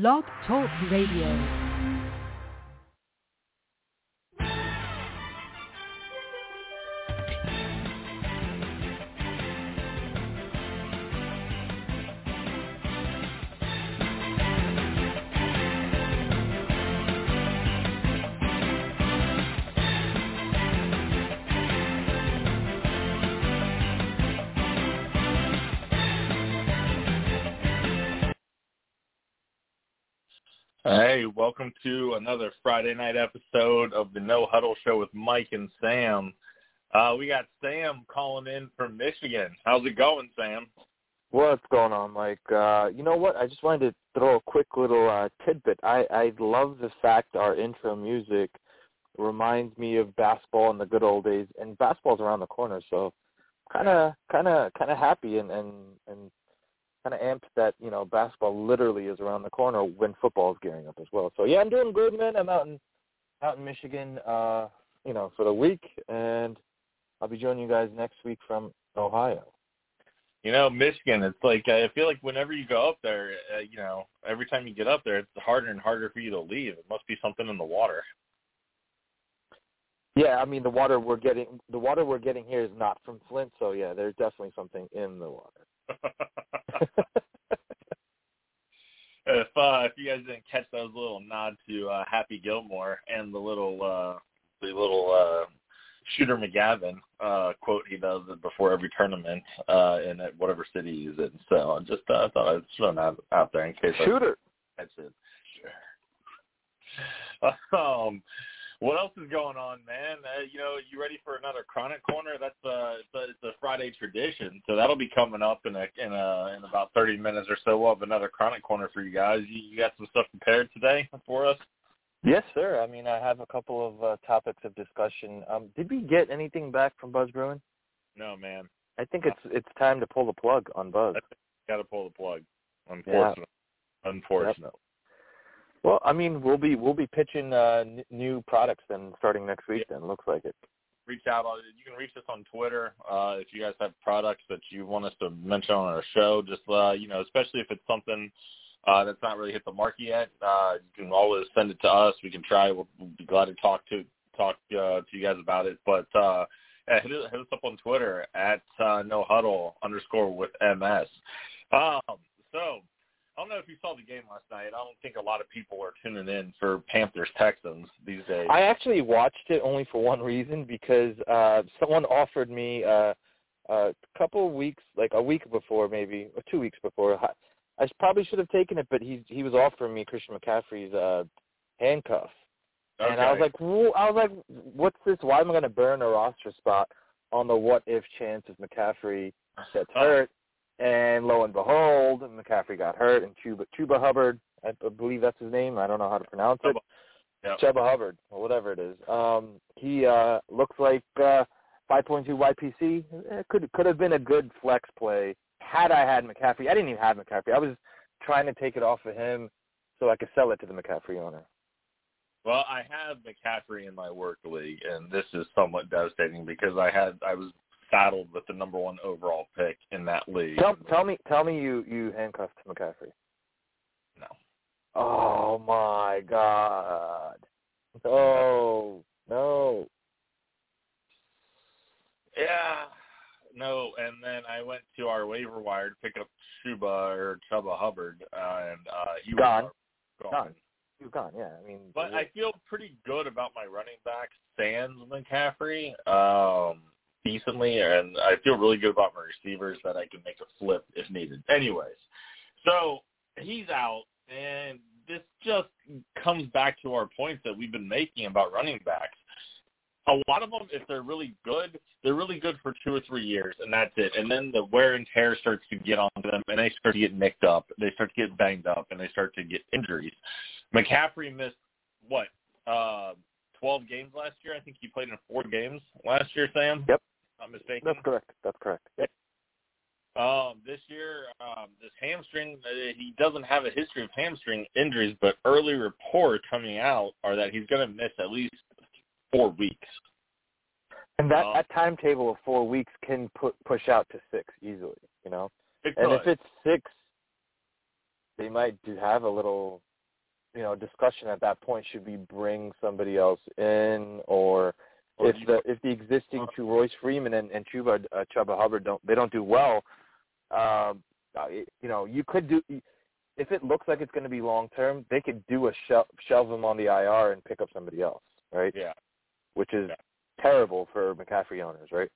Blog Talk Radio. Hey, welcome to another Friday night episode of the No Huddle Show with Mike and Sam. Uh, we got Sam calling in from Michigan. How's it going, Sam? What's going on, Mike? Uh, you know what? I just wanted to throw a quick little uh, tidbit. I, I love the fact our intro music reminds me of basketball in the good old days, and basketball's around the corner, so kind of, kind of, kind of happy and and and kind of amped that you know basketball literally is around the corner when football is gearing up as well. So yeah, I'm doing good, man. I'm out in out in Michigan, uh, you know, for the week, and I'll be joining you guys next week from Ohio. You know, Michigan. It's like I feel like whenever you go up there, uh, you know, every time you get up there, it's harder and harder for you to leave. It must be something in the water. Yeah, I mean the water we're getting the water we're getting here is not from Flint, so yeah, there's definitely something in the water. if uh, if you guys didn't catch those little nod to uh, Happy Gilmore and the little uh, the little uh, Shooter McGavin uh, quote he does it before every tournament uh, in at whatever city he's in. So I just uh, I thought I'd throw that out there in case Shooter. I, that's it. Sure. um, what else is going on, man? Uh, you know, you ready for another Chronic Corner? That's uh, it's a, it's a Friday tradition, so that'll be coming up in a in a in about thirty minutes or so. We'll have another Chronic Corner for you guys. You, you got some stuff prepared today for us? Yes, sir. I mean, I have a couple of uh, topics of discussion. Um, did we get anything back from Buzz Brewing? No, man. I think it's it's time to pull the plug on Buzz. Got to pull the plug. Unfortunately. Yeah. Unfortunate. Yep. Well, I mean, we'll be we'll be pitching uh, n- new products then starting next week. Then looks like it. Reach out. You can reach us on Twitter uh, if you guys have products that you want us to mention on our show. Just uh, you know, especially if it's something uh, that's not really hit the market yet, uh, you can always send it to us. We can try. We'll, we'll be glad to talk to talk uh, to you guys about it. But uh, yeah, hit, hit us up on Twitter at uh, no huddle underscore with ms. Um, so I don't know if you saw the game last night. I don't think a lot of people are tuning in for Panthers Texans these days. I actually watched it only for one reason because uh someone offered me uh a couple of weeks, like a week before maybe, or two weeks before. I probably should have taken it, but he he was offering me Christian McCaffrey's uh handcuff. Okay. And I was like, I was like, what's this? Why am I going to burn a roster spot on the what if chance if McCaffrey gets hurt? And lo and behold, McCaffrey got hurt, and Chuba, Chuba Hubbard, I believe that's his name. I don't know how to pronounce it. Yep. Chuba Hubbard, or whatever it is. Um, he uh, looks like uh, 5.2 YPC. It could could have been a good flex play had I had McCaffrey. I didn't even have McCaffrey. I was trying to take it off of him so I could sell it to the McCaffrey owner. Well, I have McCaffrey in my work league, and this is somewhat devastating because I had I was saddled with the number one overall pick in that league. Tell, tell me, tell me, you you handcuffed McCaffrey. No. Oh my God! No, no. Yeah, no. And then I went to our waiver wire to pick up Chuba or Chuba Hubbard, uh, and uh, he Gone. was gone. Gone. He's gone. Yeah, I mean. But I feel pretty good about my running back, Sans McCaffrey. Um, decently, and I feel really good about my receivers that I can make a flip if needed. Anyways, so he's out, and this just comes back to our points that we've been making about running backs. A lot of them, if they're really good, they're really good for two or three years, and that's it. And then the wear and tear starts to get onto them, and they start to get nicked up. They start to get banged up, and they start to get injuries. McCaffrey missed what uh, 12 games last year. I think he played in four games last year, Sam. Yep. Not mistaken. That's correct. That's correct. Yep. Um, this year, um, this hamstring, uh, he doesn't have a history of hamstring injuries, but early reports coming out are that he's going to miss at least four weeks. And that, Um, that timetable of four weeks can put push out to six easily, you know. And if it's six, they might do have a little, you know, discussion at that point. Should we bring somebody else in, Or if the if the existing two Royce Freeman and and Chuba uh, Chuba Hubbard don't they don't do well, um, uh, it- you know, you could do if it looks like it's going to be long term, they could do a shel- shelve them on the IR and pick up somebody else, right? Yeah. Which is Yeah. terrible for McCaffrey owners, right?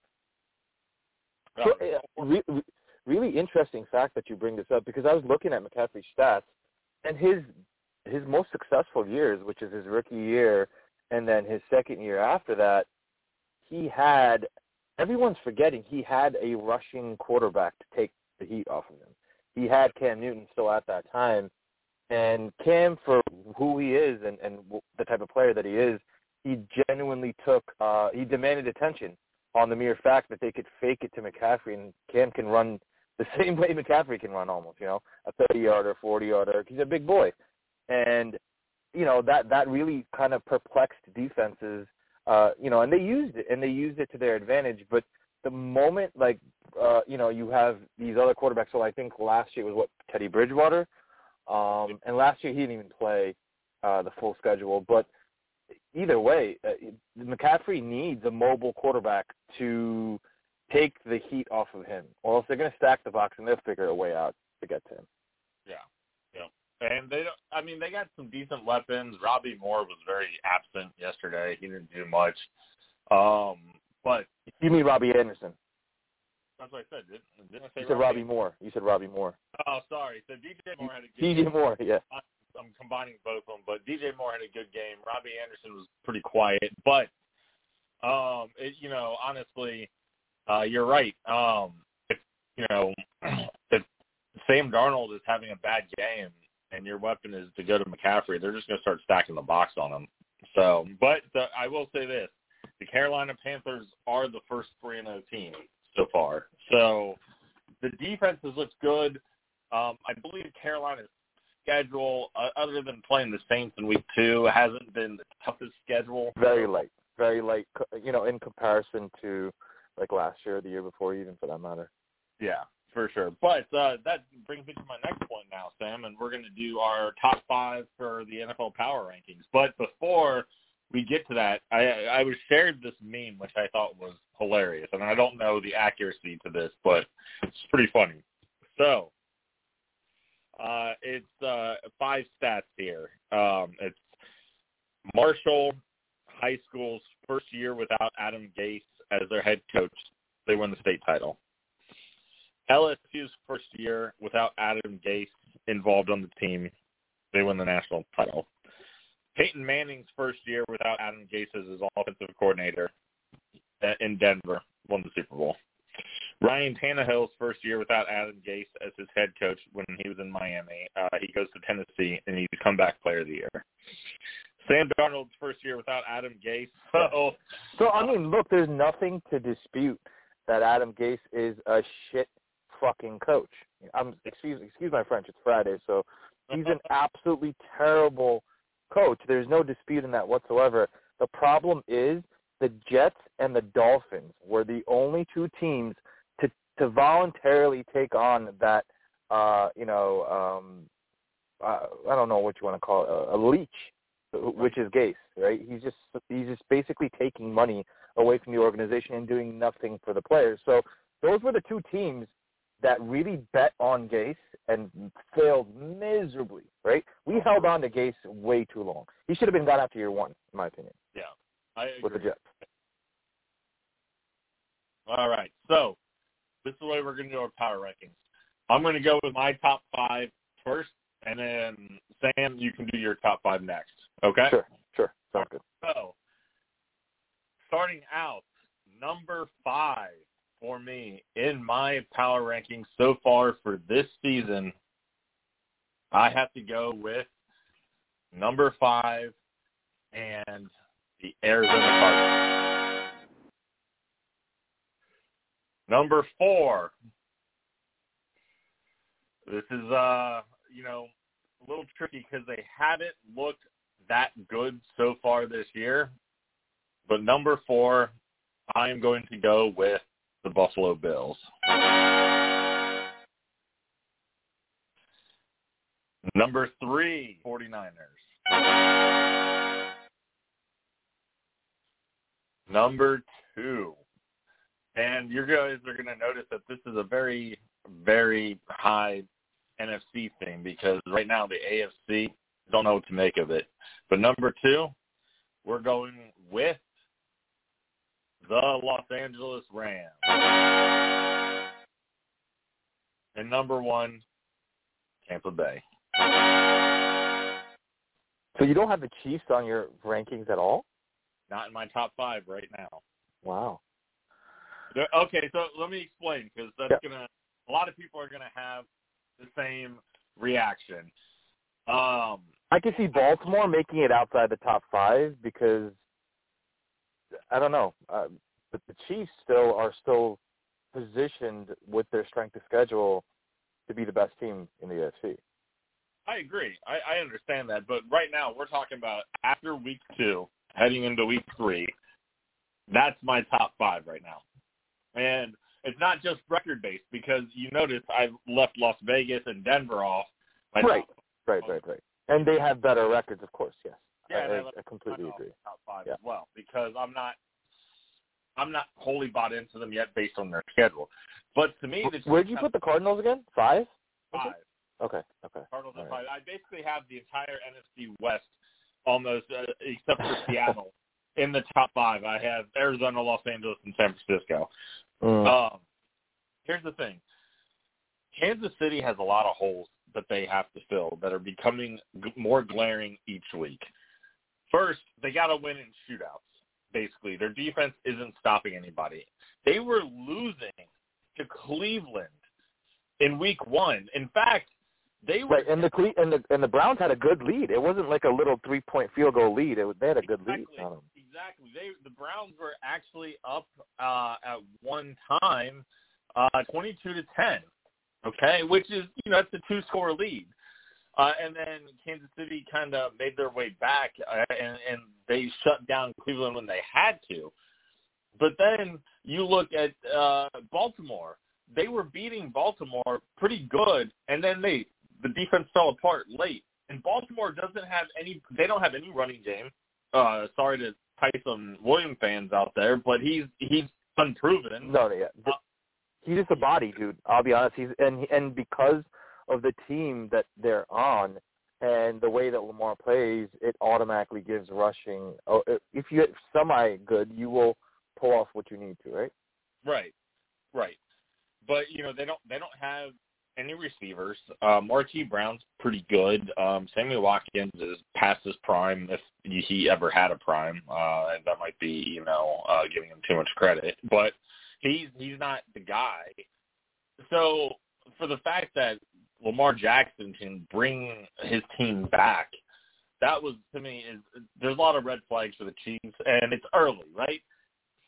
No, So, uh, re- re- really interesting fact that you bring this up because I was looking at McCaffrey's stats and his his most successful years, which is his rookie year and then his second year after that, he had everyone's forgetting he had a rushing quarterback to take the heat off of him. He had Cam Newton still at that time, and Cam for who he is and and the type of player that he is, he genuinely took uh he demanded attention on the mere fact that they could fake it to McCaffrey and Cam can run the same way McCaffrey can run almost, you know, a 30 yarder, 40 yarder. He's a big boy. And, you know, that, that really kind of perplexed defenses, uh, you know, and they used it and they used it to their advantage. But the moment, like, uh, you know, you have these other quarterbacks. So I think last year was what, Teddy Bridgewater? Um, and last year he didn't even play uh, the full schedule. But either way, uh, McCaffrey needs a mobile quarterback to take the heat off of him, or else they're going to stack the box and they'll figure a way out to get to him. Yeah, yeah. And they don't. I mean, they got some decent weapons. Robbie Moore was very absent yesterday. He didn't do much. Um, but You mean Robbie Anderson? that's what I said. Didn't, didn't I say You said Robbie Moore. You said Robbie Moore. Oh, sorry. So DJ Moore had a good. DJ Moore, yeah. I'm combining both of them, but DJ Moore had a good game. Robbie Anderson was pretty quiet, but um, it, you know, honestly, uh, you're right. Um, if you know, if Sam Darnold is having a bad game and your weapon is to go to McCaffrey, they're just going to start stacking the box on him. So, but the, I will say this: the Carolina Panthers are the first three and zero team so far. So the defense has looked good. Um, I believe Carolina's schedule, uh, other than playing the Saints in week two, hasn't been the toughest schedule. Very light, very light. You know, in comparison to like last year or the year before, even for that matter. Yeah, for sure. But uh, that brings me to my next point now, Sam, and we're going to do our top five for the NFL Power Rankings. But before we get to that, I, I was shared this meme which I thought was hilarious, and I don't know the accuracy to this, but it's pretty funny. So uh, it's uh, five stats here. Um, it's Marshall High School's first year without Adam Gase as their head coach. They won the state title. LSU's first year without Adam Gase involved on the team. They win the national title. Peyton Manning's first year without Adam Gase as his offensive coordinator uh, in Denver won the Super Bowl. Ryan Tannehill's first year without Adam Gase as his head coach when he was in Miami. Uh, he goes to Tennessee and he's comeback player of the year. Sam Darnold's first year without Adam Gase. Oh, So I mean, look, there's nothing to dispute that Adam Gase is a shit fucking coach. I'm excuse excuse my French. It's Friday, so he's an absolutely terrible coach. There's no dispute in that whatsoever. The problem is the Jets and the Dolphins were the only two teams to to voluntarily take on that uh, you know, um uh, I don't know what you want to call it, a, a leech, which is Gase, right? He's just he's just basically taking money away from the organization and doing nothing for the players. So those were the two teams that really bet on Gase and failed miserably, right? We uh-huh. held on to Gase way too long. He should have been gone after year one, in my opinion, yeah. I with the agree. Jets. All right. So this is the way we're going to do our power rankings. I'm going to go with my top five first, and then Sam, you can do your top five next. Okay. Sure, sure. Sounds good. So starting out, number five for me in my power rankings so far for this season, I have to go with number five and the Arizona Cardinals. Number four. This is uh, you know, a little tricky because they haven't looked that good so far this year. But number four, I am going to go with the Buffalo Bills. Number three, 49ers. Number two, and you guys are going to notice that this is a very, very high NFC thing because right now the AFC don't know what to make of it. But number two, we're going with the Los Angeles Rams. And number one, Tampa Bay. So you don't have the Chiefs on your rankings at all? Not in my top five right now. Wow. Okay, so let me explain because that's Yeah. gonna. A lot of people are gonna have the same reaction. Um, I can see Baltimore making it outside the top five because I don't know, uh, but the Chiefs still are still positioned with their strength of schedule to be the best team in the AFC. I agree. I, I understand that, but right now we're talking about after week two, heading into week three. That's my top five right now, and it's not just record based because you notice I left Las Vegas and Denver off. Right. Right, right, right. And they have better records, of course. Yes, Yeah, I I, I, completely agree. Top five Yeah. as well because I'm not. I'm not wholly bought into them yet based on their schedule, but to me, the Where'd you put the Cardinals again? Five? five. Okay, okay. Cardinals All right. five. I basically have the entire NFC West almost, uh, except for Seattle, in the top five. I have Arizona, Los Angeles, and San Francisco. Mm. Um, here's the thing: Kansas City has a lot of holes that they have to fill that are becoming g- more glaring each week. First, they got to win in shootouts. Basically, their defense isn't stopping anybody. They were losing to Cleveland in week one. In fact, they were Right, and the Cle- and the and the Browns had a good lead. It wasn't like a little three point field goal lead. It was, they had a good exactly, lead on them. Exactly. They the Browns were actually up uh, at one time, uh, twenty-two to ten. Okay, which is you know that's a two-score lead, uh, and then Kansas City kind of made their way back, uh, and, and they shut down Cleveland when they had to. But then you look at uh, Baltimore; they were beating Baltimore pretty good, and then they the defense fell apart late. And Baltimore doesn't have any; they don't have any running game. Uh, sorry to Tyson William fans out there, but he's he's unproven. No, yeah. Uh, He's just a body, dude. I'll be honest. He's and and because of the team that they're on and the way that Lamar plays, it automatically gives rushing. Oh, if you semi good, you will pull off what you need to, right? Right, right. But you know they don't they don't have any receivers. Uh, Marquise Brown's pretty good. Um, Sammy Watkins is past his prime if he ever had a prime, uh, and that might be you know uh, giving him too much credit. But he's he's not the guy. So for the fact that Lamar Jackson can bring his team back, that was to me is there's a lot of red flags for the Chiefs, and it's early, right?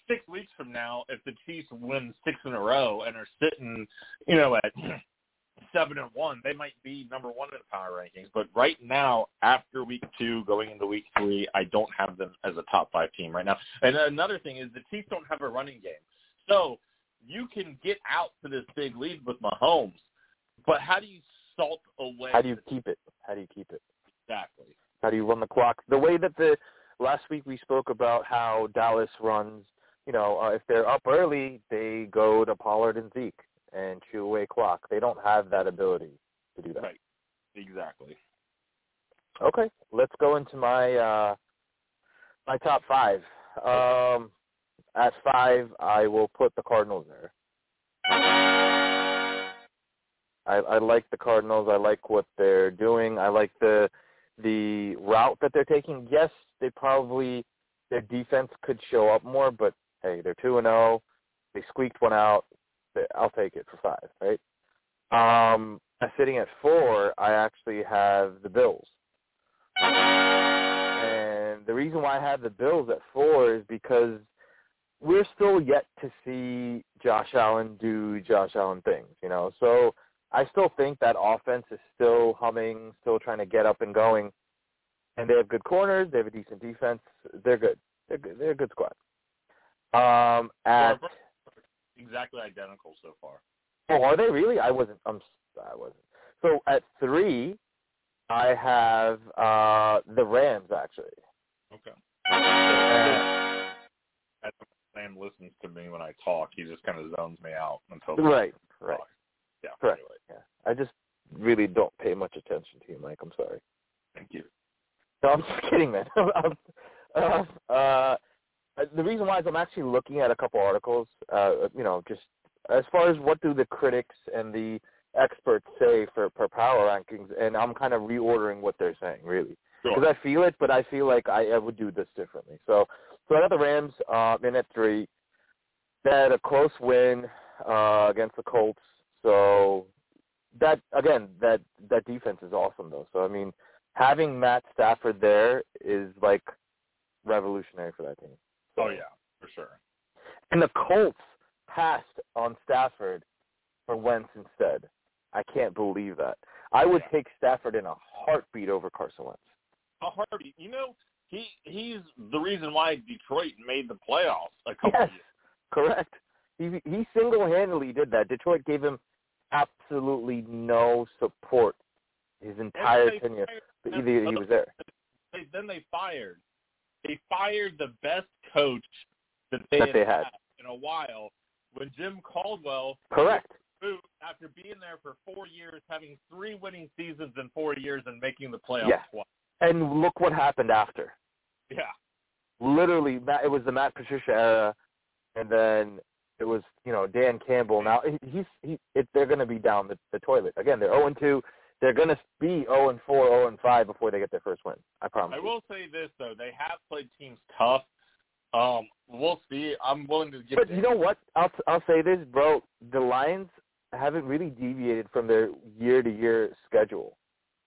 Six weeks from now, if the Chiefs win six in a row and are sitting, you know, at seven and one, they might be number one in the power rankings. But right now, after week two, going into week three, I don't have them as a top five team right now. And another thing is the Chiefs don't have a running game, so you can get out to this big lead with Mahomes, but how do you salt away? How do you keep it? How do you keep it? exactly? How do you run the clock? The way that the last week we spoke about how Dallas runs. You know, uh, if they're up early, they go to Pollard and Zeke and chew away clock. They don't have that ability to do that. Right. Exactly. Okay, let's go into my uh, my top five. Um, at five, I will put the Cardinals there. I, I like the Cardinals. I like what they're doing. I like the the route that they're taking. Yes, they probably their defense could show up more, but hey, they're two and zero. They squeaked one out. I'll take it for five, right? Um, sitting at four, I actually have the Bills. And the reason why I have the Bills at four is because we're still yet to see Josh Allen do Josh Allen things, you know. So I still think that offense is still humming, still trying to get up and going. And they have good corners. They have a decent defense. They're good. They're good. They're a good squad. Um, at exactly identical so far. oh, are they really? I wasn't. I'm. I wasn't. So at three, I have uh the Rams actually. Okay. Sam listens to me when I talk, he just kind of zones me out until right, right. Yeah. Correct. Anyway, Yeah. I just really don't pay much attention to you, Mike. I'm sorry. thank you. No, I'm just kidding, man. uh, uh, the reason why is I'm actually looking at a couple articles. Uh, you know, just as far as what do the critics and the experts say for per power rankings, and I'm kind of reordering what they're saying, really, Sure. because I feel it, but I feel like I, I would do this differently. So, so I got the Rams uh, in at three. They had a close win uh, against the Colts. So that again, that that defense is awesome though. So I mean, having Matt Stafford there is like revolutionary for that team. So, Oh yeah, for sure. And the Colts passed on Stafford for Wentz instead. I can't believe that. I would Yeah. take Stafford in a heartbeat over Carson Wentz. Uh, Harvey, you know, he he's the reason why Detroit made the playoffs a couple Yes, years. correct. He he single-handedly did that. Detroit gave him absolutely no support his entire tenure. fired- Either he was there. They, then they fired. They fired the best coach that they That had, they had. in a while when Jim Caldwell Correct. after being there for four years, having three winning seasons in four years, and making the playoffs Yeah. twice. And look what happened after. Yeah. Literally, it was the Matt Patricia era, and then it was you know Dan Campbell. Now he's he, it, they're going to be down the, the toilet again. They're zero and two. They're going to be zero and four, zero and five before they get their first win. I promise. I you. will say this though, they have played teams tough. Um, we'll see. I'm willing to give. But you know what? I'll I'll say this, bro. The Lions haven't really deviated from their year to year schedule.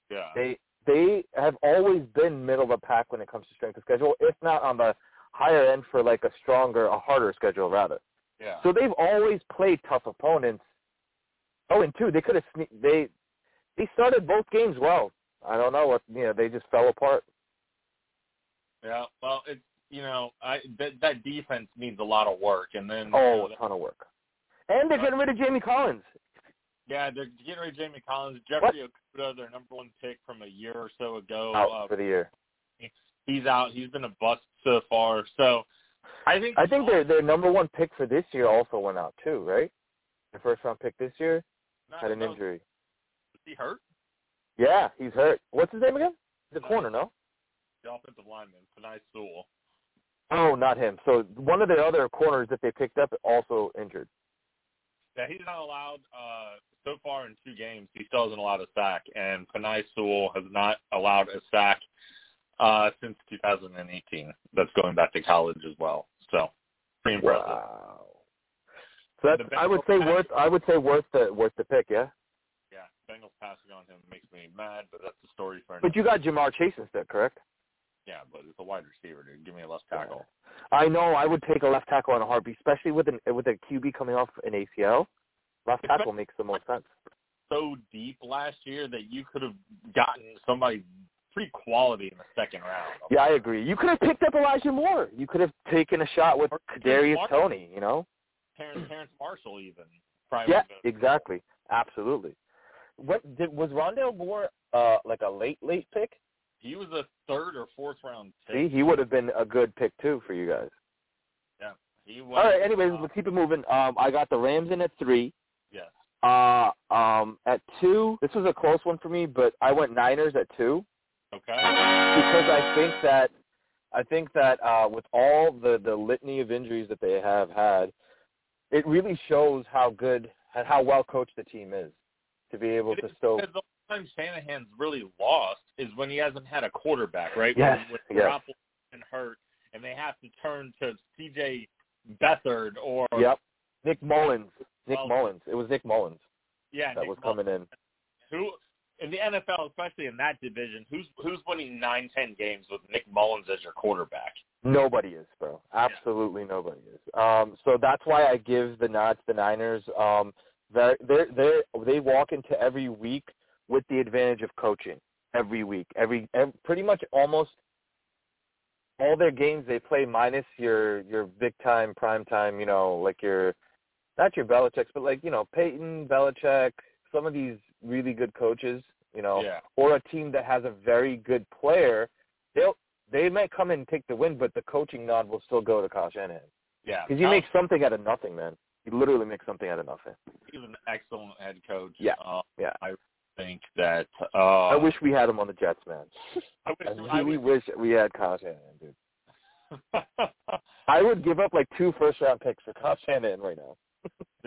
yeah. They they have always been middle of the pack when it comes to strength of schedule, if not on the higher end for like a stronger, a harder schedule rather. Yeah. So they've always played tough opponents. Oh, and two, they could have sne- they they started both games well. I don't know what you know. They just fell apart. Yeah, well, it's you know, I that that defense needs a lot of work, and then Oh, a ton of work. And they're getting rid of Jamie Collins. yeah, they're getting rid of Jamie Collins, Jeffrey Okudah, their number one pick from a year or so ago. Out Uh, for the year. he's out. He's been a bust so far. So I think I think their their number one pick for this year also went out too, right? The first round pick this year not, had an no, injury. Is he hurt? Yeah, he's hurt. What's his name again? The Nice. corner, no? The offensive lineman, Penei Sewell. Oh, not him. So one of the other corners that they picked up also injured. Yeah, he's not allowed. Uh, so far in two games, he still hasn't allowed a sack, and Penei Sewell has not allowed a sack uh, since 2018. That's going back to college as well. So pretty impressive. Wow. So that's I would say pass- worth I would say worth the worth the pick, yeah. Yeah, Bengals passing on him makes me mad, but that's a story for But you got Ja'Marr Chase instead, correct? Yeah, but it's a wide receiver, dude. Give me a left tackle. I know I would take a left tackle on a heartbeat, especially with an with a QB coming off an ACL. Left tackle makes the most sense. So deep last year that you could have gotten somebody pretty quality in the second round. Yeah, I agree. You could have picked up Elijah Moore. You could have taken a shot with Or Darius Toney. You know. Terrence, Terrace Marshall even. Probably Yeah, exactly. Absolutely. What did was Rondale Moore uh like a late late pick? He was a third or fourth round pick. See, he would have been a good pick too for you guys. Yeah, he was. All right. Anyways, uh, let's keep it moving. Um, I got the Rams in at three. yes. Uh, um, at two, this was a close one for me, but I went Niners at two Okay. because I think that I think that uh, with all the the litany of injuries that they have had, it really shows how good and how well coached the team is to be able It to still. because the only time Shanahan's really lost is when he hasn't had a quarterback, right? Yes, When, when yes. Garoppolo's been hurt, and they have to turn to C.J. Beathard or Yep. Nick Mullens. Nick Well- Mullens. It was Nick Mullens yeah, that Nick was Mullens. coming in. Who in the NFL, especially in that division, who's who's winning nine, ten games with Nick Mullens as your quarterback? Nobody is, bro. Absolutely nobody is. Um, so that's why I give the nod to the Niners. Um, they they they they walk into every week with the advantage of coaching. Every week, every, every pretty much almost all their games they play minus your your big time prime time. You know, like your not your Belichick's, but like you know Peyton Belichick. Some of these really good coaches you know, Yeah. or a team that has a very good player, they'll they might come in and take the win, but the coaching nod will still go to Kyle Shanahan Yeah. because he makes something out of nothing, man. He literally makes something out of nothing. he's an excellent head coach. Yeah. Uh, Yeah. I think that uh I wish we had him on the Jets, man. I wish, I I really wish wish we had Kyle Shanahan, dude. I would give up like two first round picks for Kyle Shanahan right now.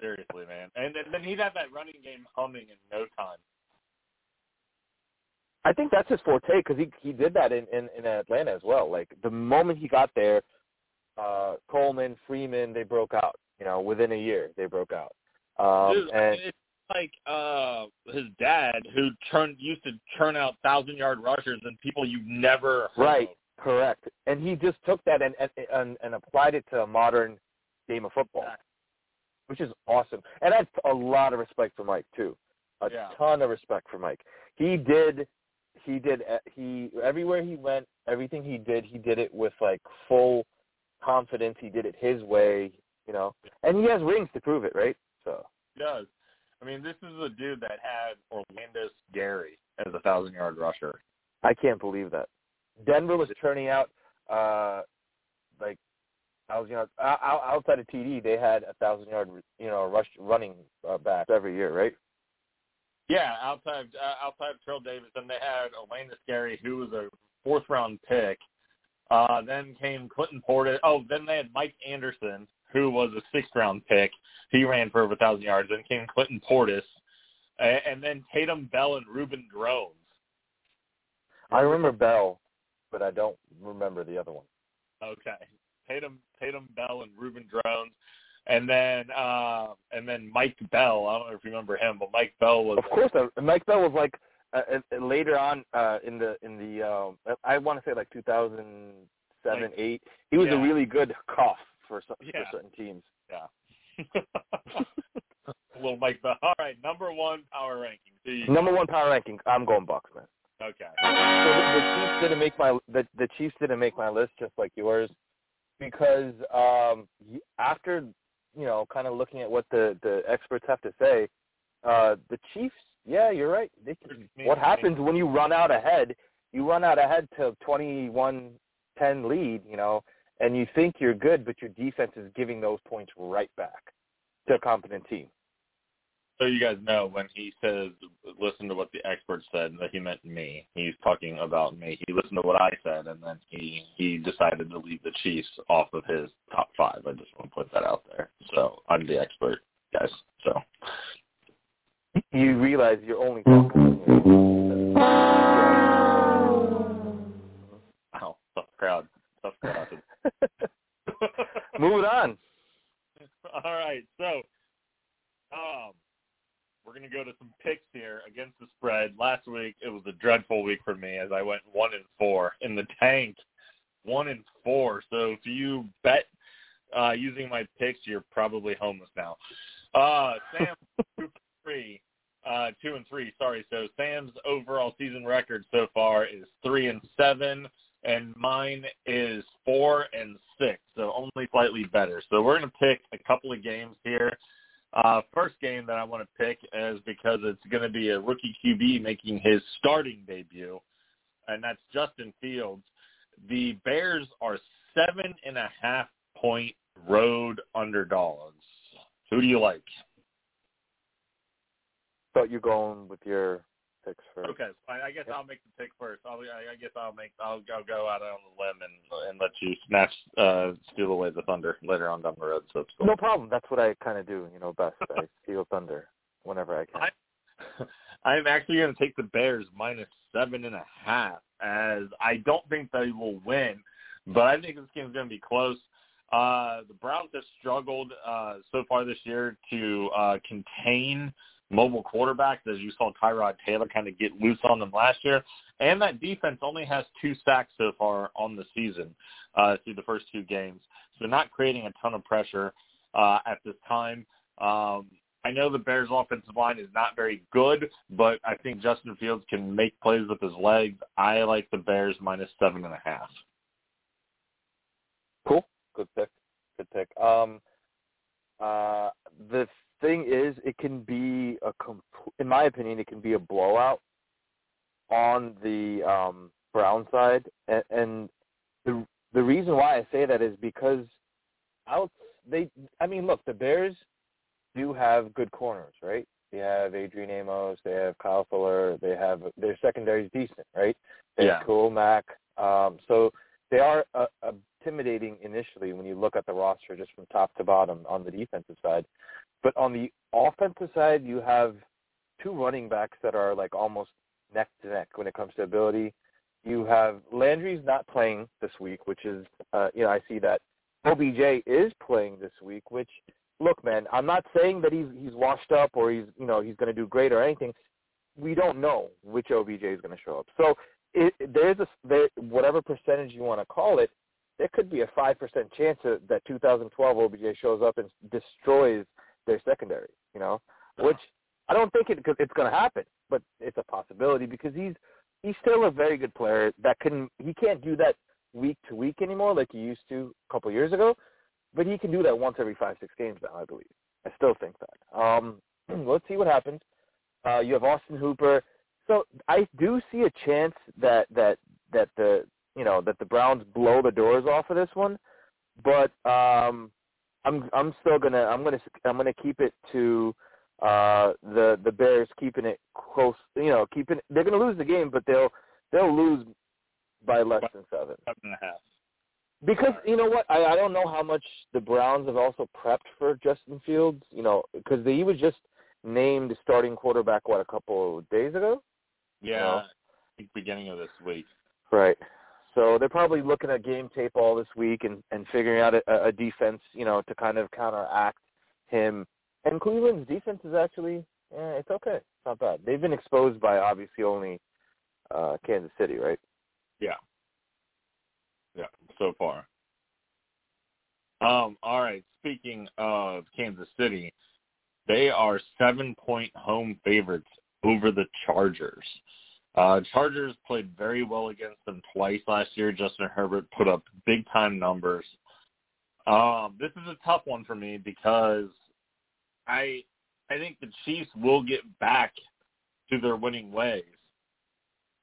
Seriously, man. And then, then he'd have that running game humming in no time. I think that's his forte because he he did that in, in in Atlanta as well. Like the moment he got there, uh Coleman, Freeman, they broke out. You know, within a year they broke out. Um, Dude, I mean, it's like uh his dad who turned used to churn out thousand yard rushers and people you never heard Right. of. correct, and he just took that and and and, and applied it to a modern game of football. Which is awesome. And I have a lot of respect for Mike too, a Yeah. ton of respect for Mike. He did, he did, he everywhere he went, everything he did, he did it with like full confidence. He did it his way, you know, and he has rings to prove it, right? So He does. I mean, this is a dude that had Olandis Gary as a thousand yard rusher. I can't believe that. Denver was turning out uh like I was you know o- o- outside of TD they had a thousand yard you know rush running uh, back every year, right? Yeah, outside uh, outside of Terrell Davis, and they had Olandis Gary, who was a fourth round pick. Uh, then came Clinton Portis. Oh, then they had Mike Anderson, who was a sixth round pick. He ran for over a thousand yards. Then came Clinton Portis, and, and then Tatum Bell and Reuben Droughns. I remember Bell, but I don't remember the other one. Okay, Tatum Tatum Bell and Reuben Droughns, and then uh, and then Mike Bell. I don't know if you remember him, but Mike Bell was Of course, uh, Mike Bell was like uh, uh, later on uh, in the in the um, I want to say like 2007, Like- eight. He was a really good cough for some Yeah. for certain teams. Yeah. Little Mike Bell. All right, number one power ranking. Number one power ranking. I'm going Bucks, man. Okay. So the, the Chiefs didn't make my the, the Chiefs didn't make my list just like yours because um after you know kind of looking at what the the experts have to say, uh the Chiefs, yeah, you're right. They can, what happens when you run out ahead? You run out ahead to 21-10 lead, you know, and you think you're good, but your defense is giving those points right back to a competent team. So you guys know when he says listen to what the experts said that he meant me. He's talking about me. He listened to what I said and then he he decided to leave the Chiefs off of his top five. I just want to put that out there. So I'm the expert, guys. So You realize you're only talking. wow, tough crowd. Tough crowd. Moving on. All right, so um, we're gonna go to some picks here against the spread. Last week it was a dreadful week for me as I went one and four in the tank, one and four. So if you bet uh, using my picks, you're probably homeless now. Uh, Sam two three, uh, two and three. Sorry. So Sam's overall season record so far is three and seven and mine is four and six, so only slightly better. So we're going to pick a couple of games here. Uh, first game that I want to pick is because it's going to be a rookie QB making his starting debut, and that's Justin Fields. The Bears are seven and a half point road underdogs. Who do you like? Thought you're going with your picks first. Okay, fine. I guess I'll make the pick first. I'll, I I guess I'll make I'll, I'll go out on the limb and and let you snatch uh steal away the thunder later on down the road. So cool. No problem. That's what I kind of do, you know, best. I steal thunder whenever I can. I, I'm actually going to take the Bears minus seven and a half, as I don't think they will win, but I think this game's going to be close. Uh, the Browns have struggled uh, so far this year to uh, contain mobile quarterbacks, as you saw Tyrod Taylor kind of get loose on them last year. And that defense only has two sacks so far on the season uh, through the first two games, so not creating a ton of pressure uh, at this time. Um, I know the Bears' offensive line is not very good, but I think Justin Fields can make plays with his legs. I like the Bears minus seven and a half. Cool. Good pick. Good pick. Um, uh, thing is, it can be a, in my opinion, it can be a blowout. on the um, Brown side, and, and the the reason why I say that is because out they. I mean, look, the Bears do have good corners, right? They have Adrian Amos, they have Kyle Fuller, they have their secondary is decent, right? They Yeah. have Khalil Mack. Um, so they are uh, intimidating initially when you look at the roster just from top to bottom on the defensive side. But on the offensive side, you have two running backs that are like almost neck to neck when it comes to ability. You have Landry's not playing this week, which is uh, you know I see that OBJ is playing this week, which look, man, I'm not saying that he's he's washed up or he's you know he's going to do great or anything. We don't know which OBJ is going to show up. So it, there's a there, whatever percentage you want to call it, there could be a five percent chance that, that 2012 OBJ shows up and destroys their secondary. You know, which I don't think it it's going to happen, but it's a possibility because he's he's still a very good player that can he can't do that week to week anymore like he used to a couple years ago, but he can do that once every five six games now. I believe. I still think that. Um, let's see what happens. Uh, you have Austin Hooper. So I do see a chance that that that the you know that the Browns blow the doors off of this one, but um, I'm I'm still gonna I'm gonna I'm gonna keep it to uh, the the Bears keeping it close. You know, keeping they're gonna lose the game, but they'll they'll lose by less than seven. Seven and a half. Because you know what, I I don't know how much the Browns have also prepped for Justin Fields. You know, because he was just named starting quarterback what a couple of days ago. Yeah. I think beginning of this week. Right. So they're probably looking at game tape all this week and and figuring out a, a defense, you know, to kind of counteract him. And Cleveland's defense is actually, eh, it's okay. It's not bad. They've been exposed by obviously only uh Kansas City, right? Yeah. Yeah, so far. Um, all right. Speaking of Kansas City, they are seven point home favorites over the Chargers. Uh, Chargers played very well against them twice last year. Justin Herbert put up big time numbers. Um, this is a tough one for me because I I think the Chiefs will get back to their winning ways.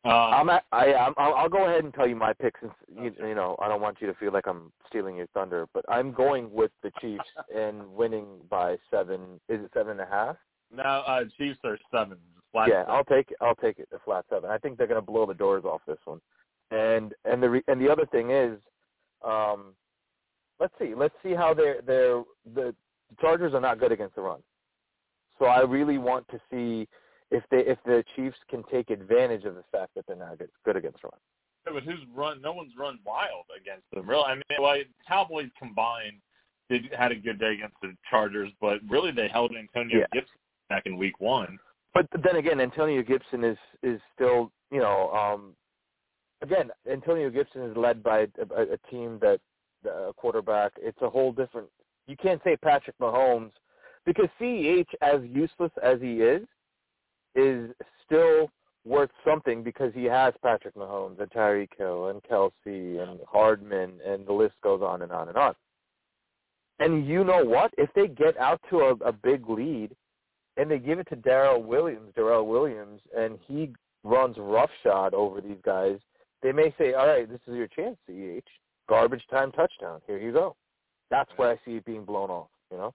Um, I'm at, I I'm, I'll I'll go ahead and tell you my pick since you, you know I don't want you to feel like I'm stealing your thunder, but I'm going with the Chiefs and winning by seven. Is it seven and a half? now uh, Chiefs are seven. Flat yeah, seven. I'll take it. I'll take it. A flat seven. I think they're going to blow the doors off this one. And and the re, and the other thing is, um, let's see. Let's see how they're they're the Chargers are not good against the run. So I really want to see if they if the Chiefs can take advantage of the fact that they're not good, good against the run. Yeah, but who's run? No one's run wild against them. Really, I mean, like Cowboys combined did had a good day against the Chargers, but really they held Antonio Yeah. Gibson back in Week One. But then again, Antonio Gibson is is still you know um, again Antonio Gibson is led by a, a team that a quarterback. It's a whole different. You can't say Patrick Mahomes because Ceh as useless as he is is still worth something because he has Patrick Mahomes and Tyreek Hill and Kelce and Hardman and the list goes on and on and on. And you know what? If they get out to a, a big lead and they give it to Darrel Williams, Darrel Williams, and he runs roughshod over these guys, they may say, "All right, this is your chance, Ceh. Garbage time touchdown. Here you go." That's where I see it being blown off. You know.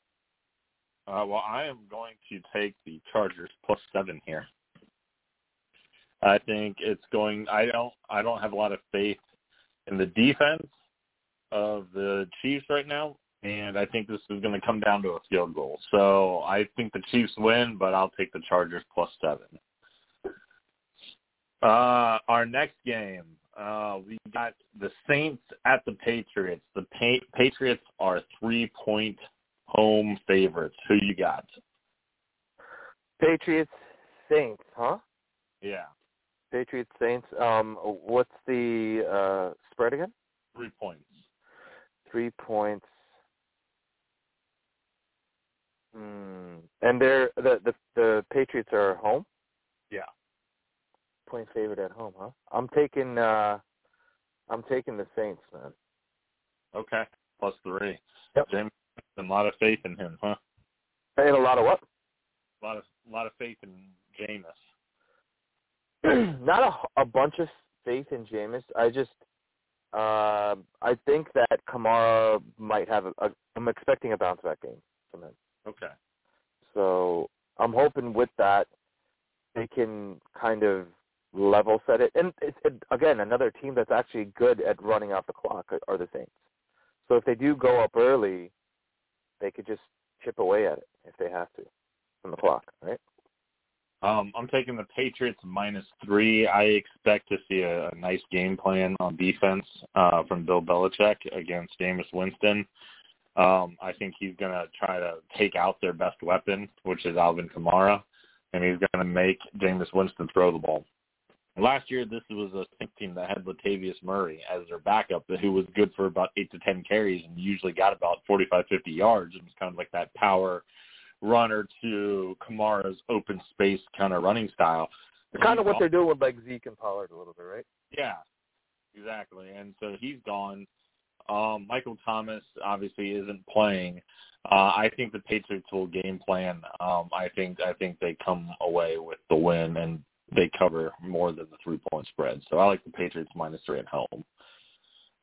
Uh, well, I am going to take the Chargers plus seven here. I think it's going. I don't. I don't have a lot of faith in the defense of the Chiefs right now, and I think this is going to come down to a field goal. So I think the Chiefs win, but I'll take the Chargers plus seven. Uh, our next game, uh, we got the Saints at the Patriots. The pa- Patriots are three-point home favorites. Who you got? Patriots, Saints, huh? Yeah, Patriots, Saints. Um, what's the uh, spread again? three points. Three points. Hmm. And they're the the the Patriots are home. Yeah. Point favorite at home, huh? I'm taking uh I'm taking the Saints, man. Okay, plus three. Yep. Jameis, a lot of faith in him, huh? Had a lot of what? A lot of a lot of faith in Jameis. not a, a bunch of faith in Jameis. I just uh, I think that Kamara might have a, a. I'm expecting a bounce back game from him. Okay. So I'm hoping with that they can kind of level set it. And it's it, again another team that's actually good at running out the clock are the Saints. So if they do go up early, they could just chip away at it if they have to from the clock, right? Um, I'm taking the Patriots minus three. I expect to see a, a nice game plan on defense uh, from Bill Belichick against Jameis Winston. Um, I think he's going to try to take out their best weapon, which is Alvin Kamara, and he's going to make Jameis Winston throw the ball. Last year, this was a Saints team that had Latavius Murray as their backup, who was good for about eight to ten carries and usually got about 45, 50 yards. It was kind of like that power runner to Kamara's open space kind of running style. Kind of what they're doing with like Zeke and Pollard a little bit, right? Yeah, exactly. And so he's gone. Um, Michael Thomas obviously isn't playing. Uh, I think the Patriots will game plan. Um, I think I think they come away with the win and they cover more than the three point spread. So I like the Patriots minus three at home.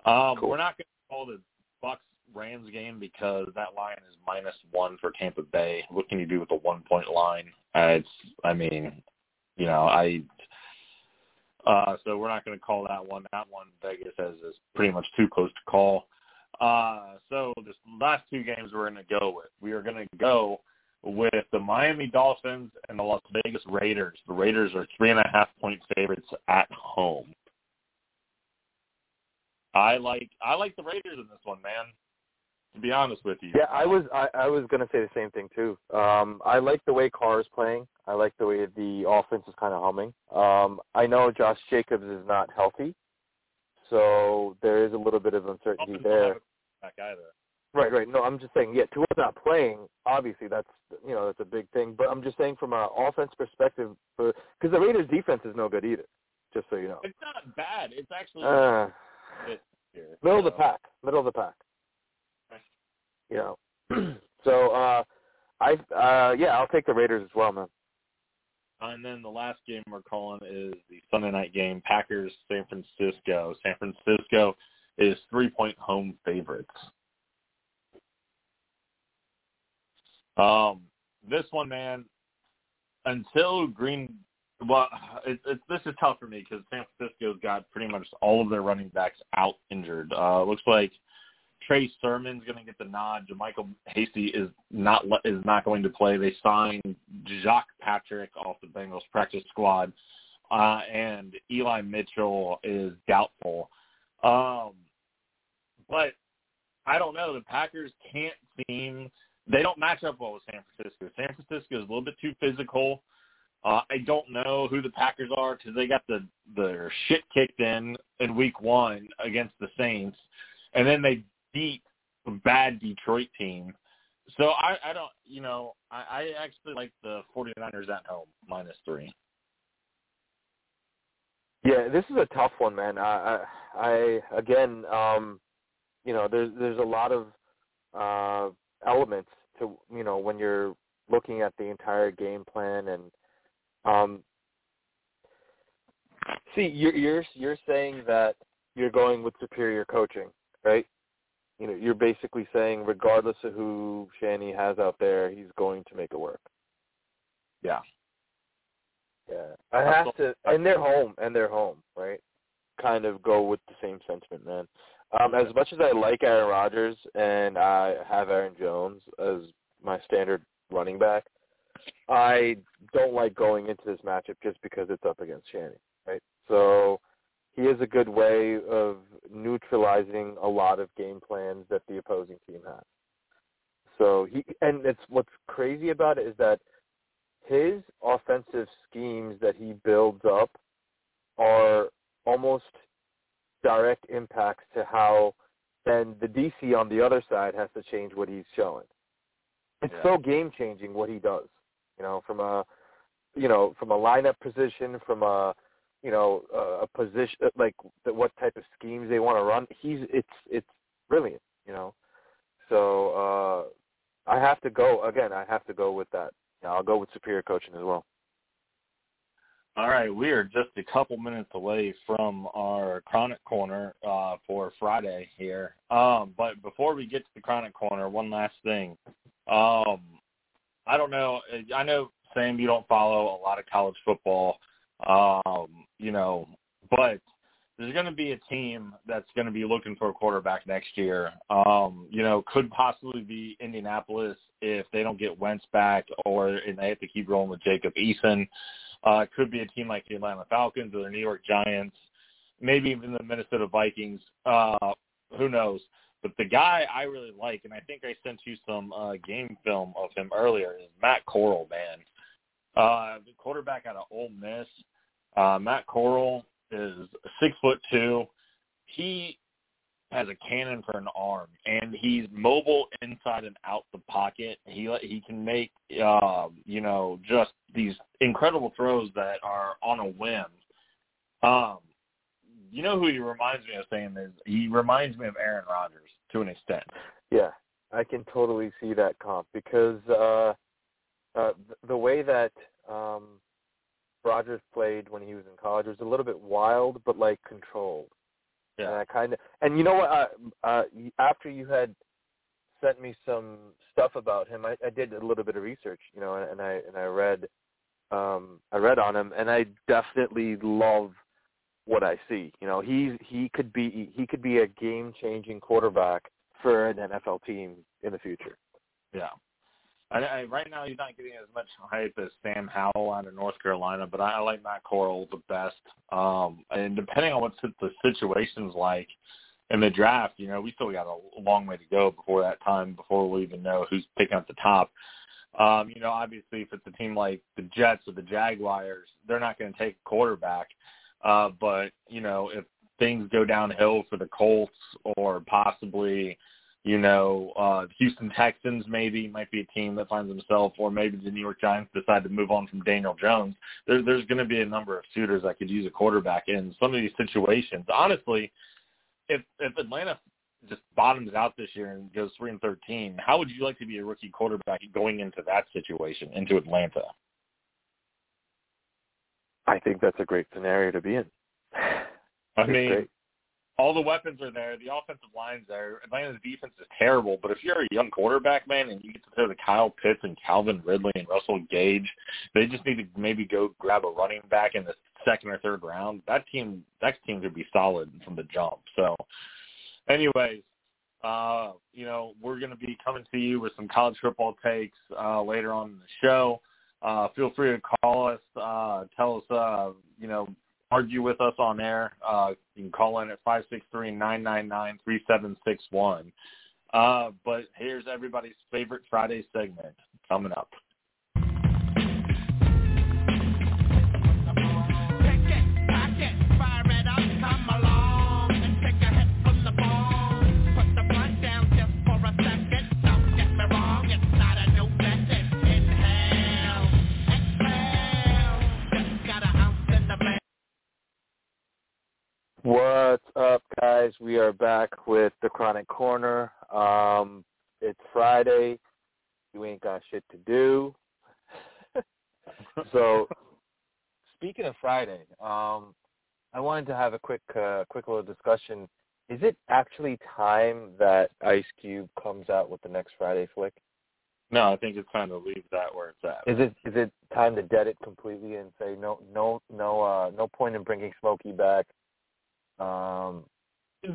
Um, cool. We're not going to call the Bucks Rams game because that line is minus one for Tampa Bay. What can you do with a one point line? Uh, it's, I mean, you know, I. Uh, so we're not going to call that one. That one Vegas says is pretty much too close to call. Uh, so the last two games we're going to go with. We are going to go with the Miami Dolphins and the Las Vegas Raiders. The Raiders are three and a half point favorites at home. I like I like the Raiders in this one, man. To be honest with you. Yeah, I was I, I was gonna say the same thing too. Um, I like the way Carr is playing. I like the way the offense is kind of humming. Um, I know Josh Jacobs is not healthy, so there is a little bit of uncertainty there. Back either. Right, right. No, I'm just saying, yeah, Tua's not playing. Obviously, that's you know that's a big thing. But I'm just saying from an offense perspective, for because the Raiders' defense is no good either. Just so you know. It's not bad. It's actually uh, here, middle of the pack. Middle of the pack. You know. so uh, I uh, yeah, I'll take the Raiders as well, man. And then the last game we're calling is the Sunday night game, Packers San Francisco. San Francisco is three point home favorites. Um, this one, man, until Green, well, it, it, this is tough for me because San Francisco's got pretty much all of their running backs out injured. Uh, looks like Trey Sermon's going to get the nod. JaMycal Hasty is not is not going to play. They signed Jacques Patrick off the Bengals practice squad, uh, and Eli Mitchell is doubtful. Um, but I don't know. The Packers can't seem they don't match up well with San Francisco. San Francisco is a little bit too physical. Uh, I don't know who the Packers are because they got the their shit kicked in in Week One against the Saints, and then they beat bad Detroit team. So I, I don't, you know, I, I actually like the 49ers at home minus three. Yeah, this is a tough one, man. I, I, I again, um, you know, there's there's a lot of uh, elements to you know when you're looking at the entire game plan and um see you're you're you're saying that you're going with superior coaching right you know you're basically saying regardless of who Shanny has out there he's going to make it work. Yeah. Yeah. I have to and they're home and they're home right? Kind of go with the same sentiment man um, as much as I like Aaron Rodgers and I have Aaron Jones as my standard running back, I don't like going into this matchup just because it's up against Shanny, right? So he has a good way of neutralizing a lot of game plans that the opposing team has. So he and it's what's crazy about it is that his offensive schemes that he builds up are almost direct impacts to how then the DC on the other side has to change what he's showing. It's yeah. so game changing what he does. You know, from a you know from a lineup position, from a you know a position like the, what type of schemes they want to run. He's it's it's brilliant. You know, so uh I have to go again. I have to go with that. You I'll go with superior coaching as well. All right, we are just a couple minutes away from our Chronic Corner uh, for Friday here. Um, but before we get to the Chronic Corner, one last thing. Um, I don't know. I know, Sam, you don't follow a lot of college football, um, you know, but there's going to be a team that's going to be looking for a quarterback next year. Um, you know, could possibly be Indianapolis if they don't get Wentz back, or and they have to keep rolling with Jacob Eason. Uh, it could be a team like the Atlanta Falcons or the New York Giants, maybe even the Minnesota Vikings. Uh, who knows? But the guy I really like, and I think I sent you some uh, game film of him earlier, is Matt Corral, man. Uh, the quarterback out of Ole Miss. Uh, Matt Corral is six foot two. He has a cannon for an arm, and he's mobile inside and out the pocket. He he can make uh, you know just these incredible throws that are on a whim. Um, you know who he reminds me of saying is he reminds me of Aaron Rodgers to an extent. Yeah, I can totally see that comp because uh, uh, the way that um, Rodgers played when he was in college was a little bit wild, but like controlled. Yeah. And I kind of, and you know what? Uh, uh, after you had sent me some stuff about him, I, I did a little bit of research, you know, and I and I read, um, I read on him, and I definitely love what I see. You know, he's he could be he could be a game changing quarterback for an NFL team in the future. Yeah. I, I, right now, you're not getting as much hype as Sam Howell out of North Carolina, but I, I like Matt Corral the best. Um, and depending on what the situation's like in the draft, you know, we still got a long way to go before that time, before we even know who's picking up the top. Um, you know, obviously, if it's a team like the Jets or the Jaguars, they're not going to take a quarterback. Uh, but you know, if things go downhill for the Colts or possibly you know, uh, Houston Texans maybe might be a team that finds themselves, or maybe the New York Giants decide to move on from Daniel Jones. There, there's going to be a number of suitors that could use a quarterback in some of these situations. Honestly, if if Atlanta just bottoms out this year and goes three and thirteen, how would you like to be a rookie quarterback going into that situation into Atlanta? I think that's a great scenario to be in. I mean, all the weapons are there. The offensive line's there. Atlanta's defense is terrible, but if you're a young quarterback, man, and you get to throw to Kyle Pitts and Calvin Ridley and Russell Gage, they just need to maybe go grab a running back in the second or third round. That team, that team could be solid from the jump. So, anyways, uh, you know, we're going to be coming to you with some college football takes uh, later on in the show. Uh, feel free to call us, uh, tell us, uh, you know, argue with us on air, uh, you can call in at five six three nine nine nine three seven six one. Uh, but here's everybody's favorite Friday segment coming up. What's up, guys? We are back with the Chronic Corner. Um, it's Friday. You ain't got shit to do. so, speaking of Friday, um, I wanted to have a quick, uh, quick little discussion. Is it actually time that Ice Cube comes out with the next Friday flick? No, I think it's time to leave that where it's at. Is it is it time to dead it completely and say no no no uh no point in bringing Smokey back? Um,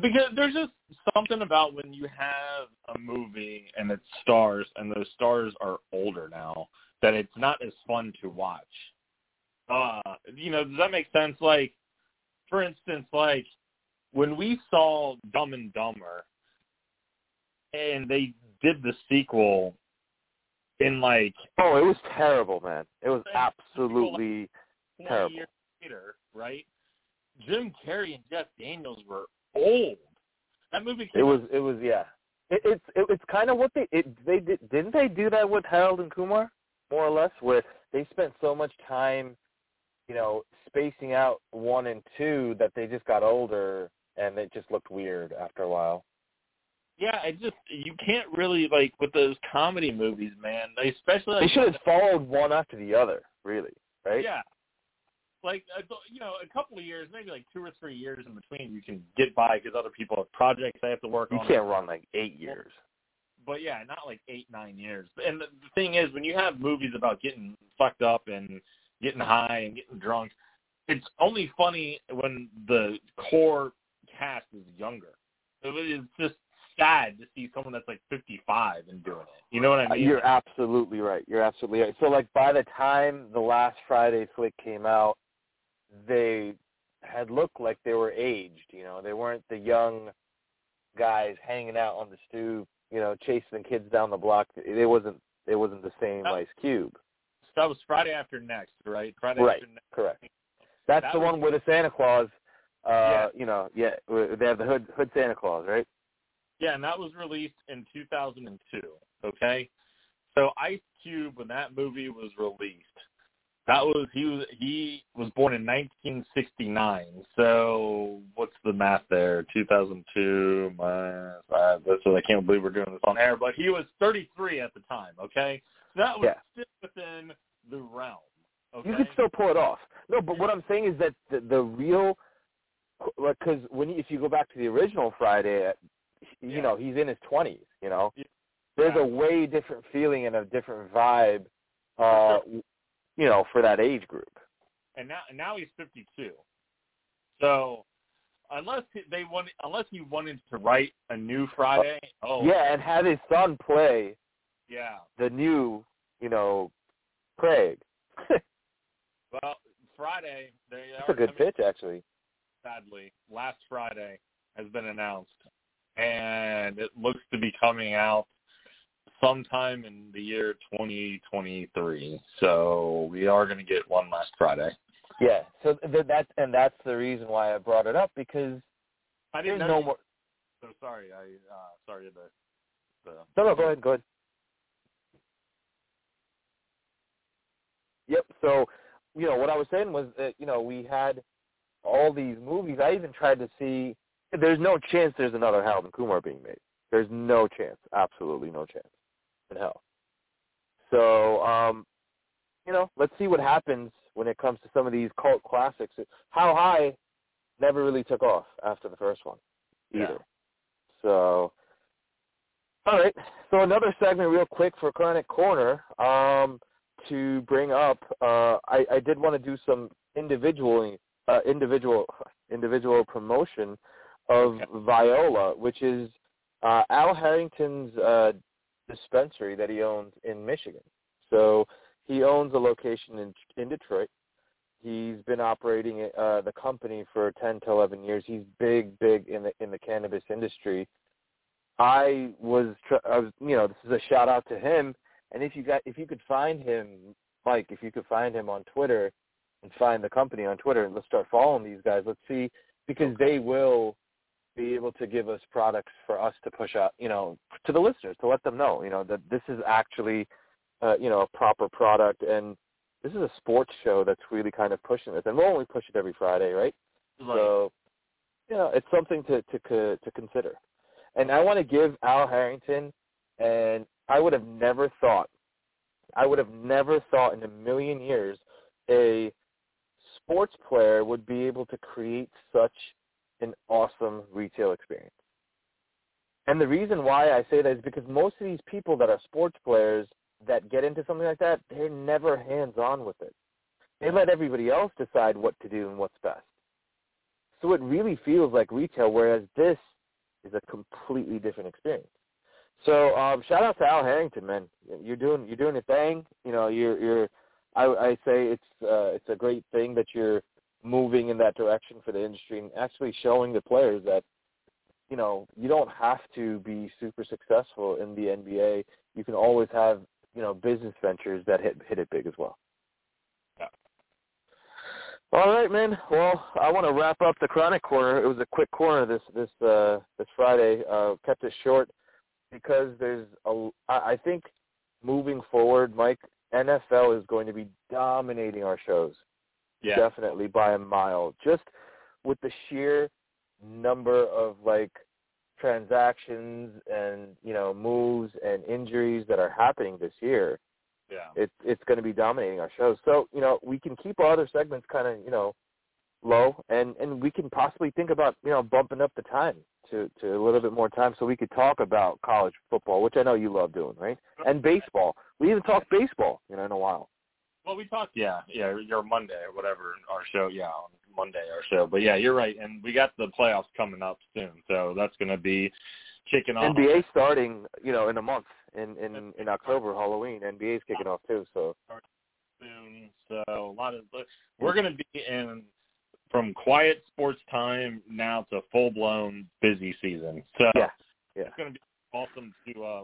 because there's just something about when you have a movie and it's stars and those stars are older now that it's not as fun to watch. Uh, you know, does that make sense? Like, for instance, like when we saw Dumb and Dumber and they did the sequel in like oh, it was terrible, man. It was absolutely terrible. Years later, right? Jim Carrey and Jeff Daniels were old. That movie. it was. It was. Yeah. It, it's. It, it's kind of what they. It, they did. Didn't they do that with Harold and Kumar, more or less, where they spent so much time, you know, spacing out one and two that they just got older and it just looked weird after a while. Yeah, it just you can't really like with those comedy movies, man. They especially like, they should have followed one after the other, really, right? Yeah, like you know a couple of years, maybe like two or three years in between, you can get by because other people have projects they have to work you on. You can't run like eight years. But yeah, not like eight nine years. And the, thing is, when you have movies about getting fucked up and getting high and getting drunk, it's only funny when the core cast is younger. It's just sad to see someone that's like 55 and doing it. You know what I uh, mean? You're absolutely right. You're absolutely right. So like by the time the last Friday flick came out, they had looked like they were aged. You know, they weren't the young guys hanging out on the stoop, you know, chasing the kids down the block. It wasn't. It wasn't the same Ice Cube. That was Friday after next, right? Friday right. after next. Correct. That's that the was, one where the Santa Claus. Uh, yeah. You know, yeah, they have the hood hood Santa Claus, right? Yeah, and that was released in 2002. Okay, so Ice Cube, when that movie was released, that was he was he was born in 1969. So what's the math there? 2002 minus five. That's what I can't believe we're doing this on air. But he was 33 at the time. Okay, so that was Yeah. still within the realm. Okay, You could still pull it off. No, but what I'm saying is that the, the real, because when you, if you go back to the original Friday, you Yeah. know he's in his 20s. You know, Yeah. there's a way different feeling and a different vibe. Uh, you know, for that age group. and now and now he's 52. So unless they want, unless he wanted to write a new Friday, oh Yeah, and have his son play yeah. the new, you know, Craig. Well, Friday they That's are a good coming- pitch, actually. Sadly, last Friday has been announced, and it looks to be coming out sometime in the year 2023. So we are going to get one last Friday. Yeah. So th- that's and that's the reason why I brought it up because I didn't know. no more. So sorry, I uh, sorry the the. No, no, go ahead, go ahead. Yep. So, you know, what I was saying was that you know we had all these movies. I even tried to see. There's no chance there's another Harold and Kumar being made. There's no chance. Absolutely no chance in hell. So, um, you know, let's see what happens when it comes to some of these cult classics. How High never really took off after the first one either. Yeah. So, all right. So another segment, real quick for Chronic Corner, um, to bring up. Uh, I, I did want to do some individual, uh, individual, individual promotion of Okay. Viola, which is uh, Al Harrington's uh, dispensary that he owns in Michigan. So he owns a location in in Detroit. He's been operating uh, the company for 10 to 11 years. He's big, big in the in the cannabis industry. I was, tr- I was, you know, this is a shout out to him. And if you got, if you could find him, Mike, if you could find him on Twitter and find the company on Twitter, and let's start following these guys. Let's see, because they will be able to give us products for us to push out, you know, to the listeners to let them know, you know, that this is actually, uh, you know, a proper product and this is a sports show that's really kind of pushing this, and we'll only push it every Friday, right? Right. So, yeah, it's something to to to consider. And I want to give Al Harrington, and I would have never thought, I would have never thought in a million years, a sports player would be able to create such an awesome retail experience. And the reason why I say that is because most of these people that are sports players that get into something like that, they're never hands on with it. They let everybody else decide what to do and what's best. So it really feels like retail, whereas this is a completely different experience. So um, shout out to Al Harrington, man. You're doing you're doing a thing. You know, you're you're. I, I say it's uh, it's a great thing that you're moving in that direction for the industry and actually showing the players that you know you don't have to be super successful in the NBA. You can always have you know business ventures that hit hit it big as well. Yeah. All right, man. Well, I want to wrap up the chronic corner. It was a quick corner this this uh, this Friday. Uh, kept it short because there's a. I think moving forward, Mike, NFL is going to be dominating our shows yeah. definitely by a mile. Just with the sheer number of like transactions and you know moves and injuries that are happening this year, Yeah. It's it's going to be dominating our shows. So you know we can keep our other segments kind of you know low, and and we can possibly think about you know bumping up the time to to a little bit more time so we could talk about college football, which I know you love doing, right? And baseball. We even talk baseball, you know, in a while. Well, we talked, yeah, yeah, your Monday or whatever our show, yeah, on Monday our show. But yeah, you're right, and we got the playoffs coming up soon, so that's going to be kicking off. NBA starting, you know, in a month in in in October, Halloween. NBA's kicking off too, so soon. So a lot of we're going to be in from quiet sports time now to full blown busy season. So yeah, yeah. it's going to be awesome to uh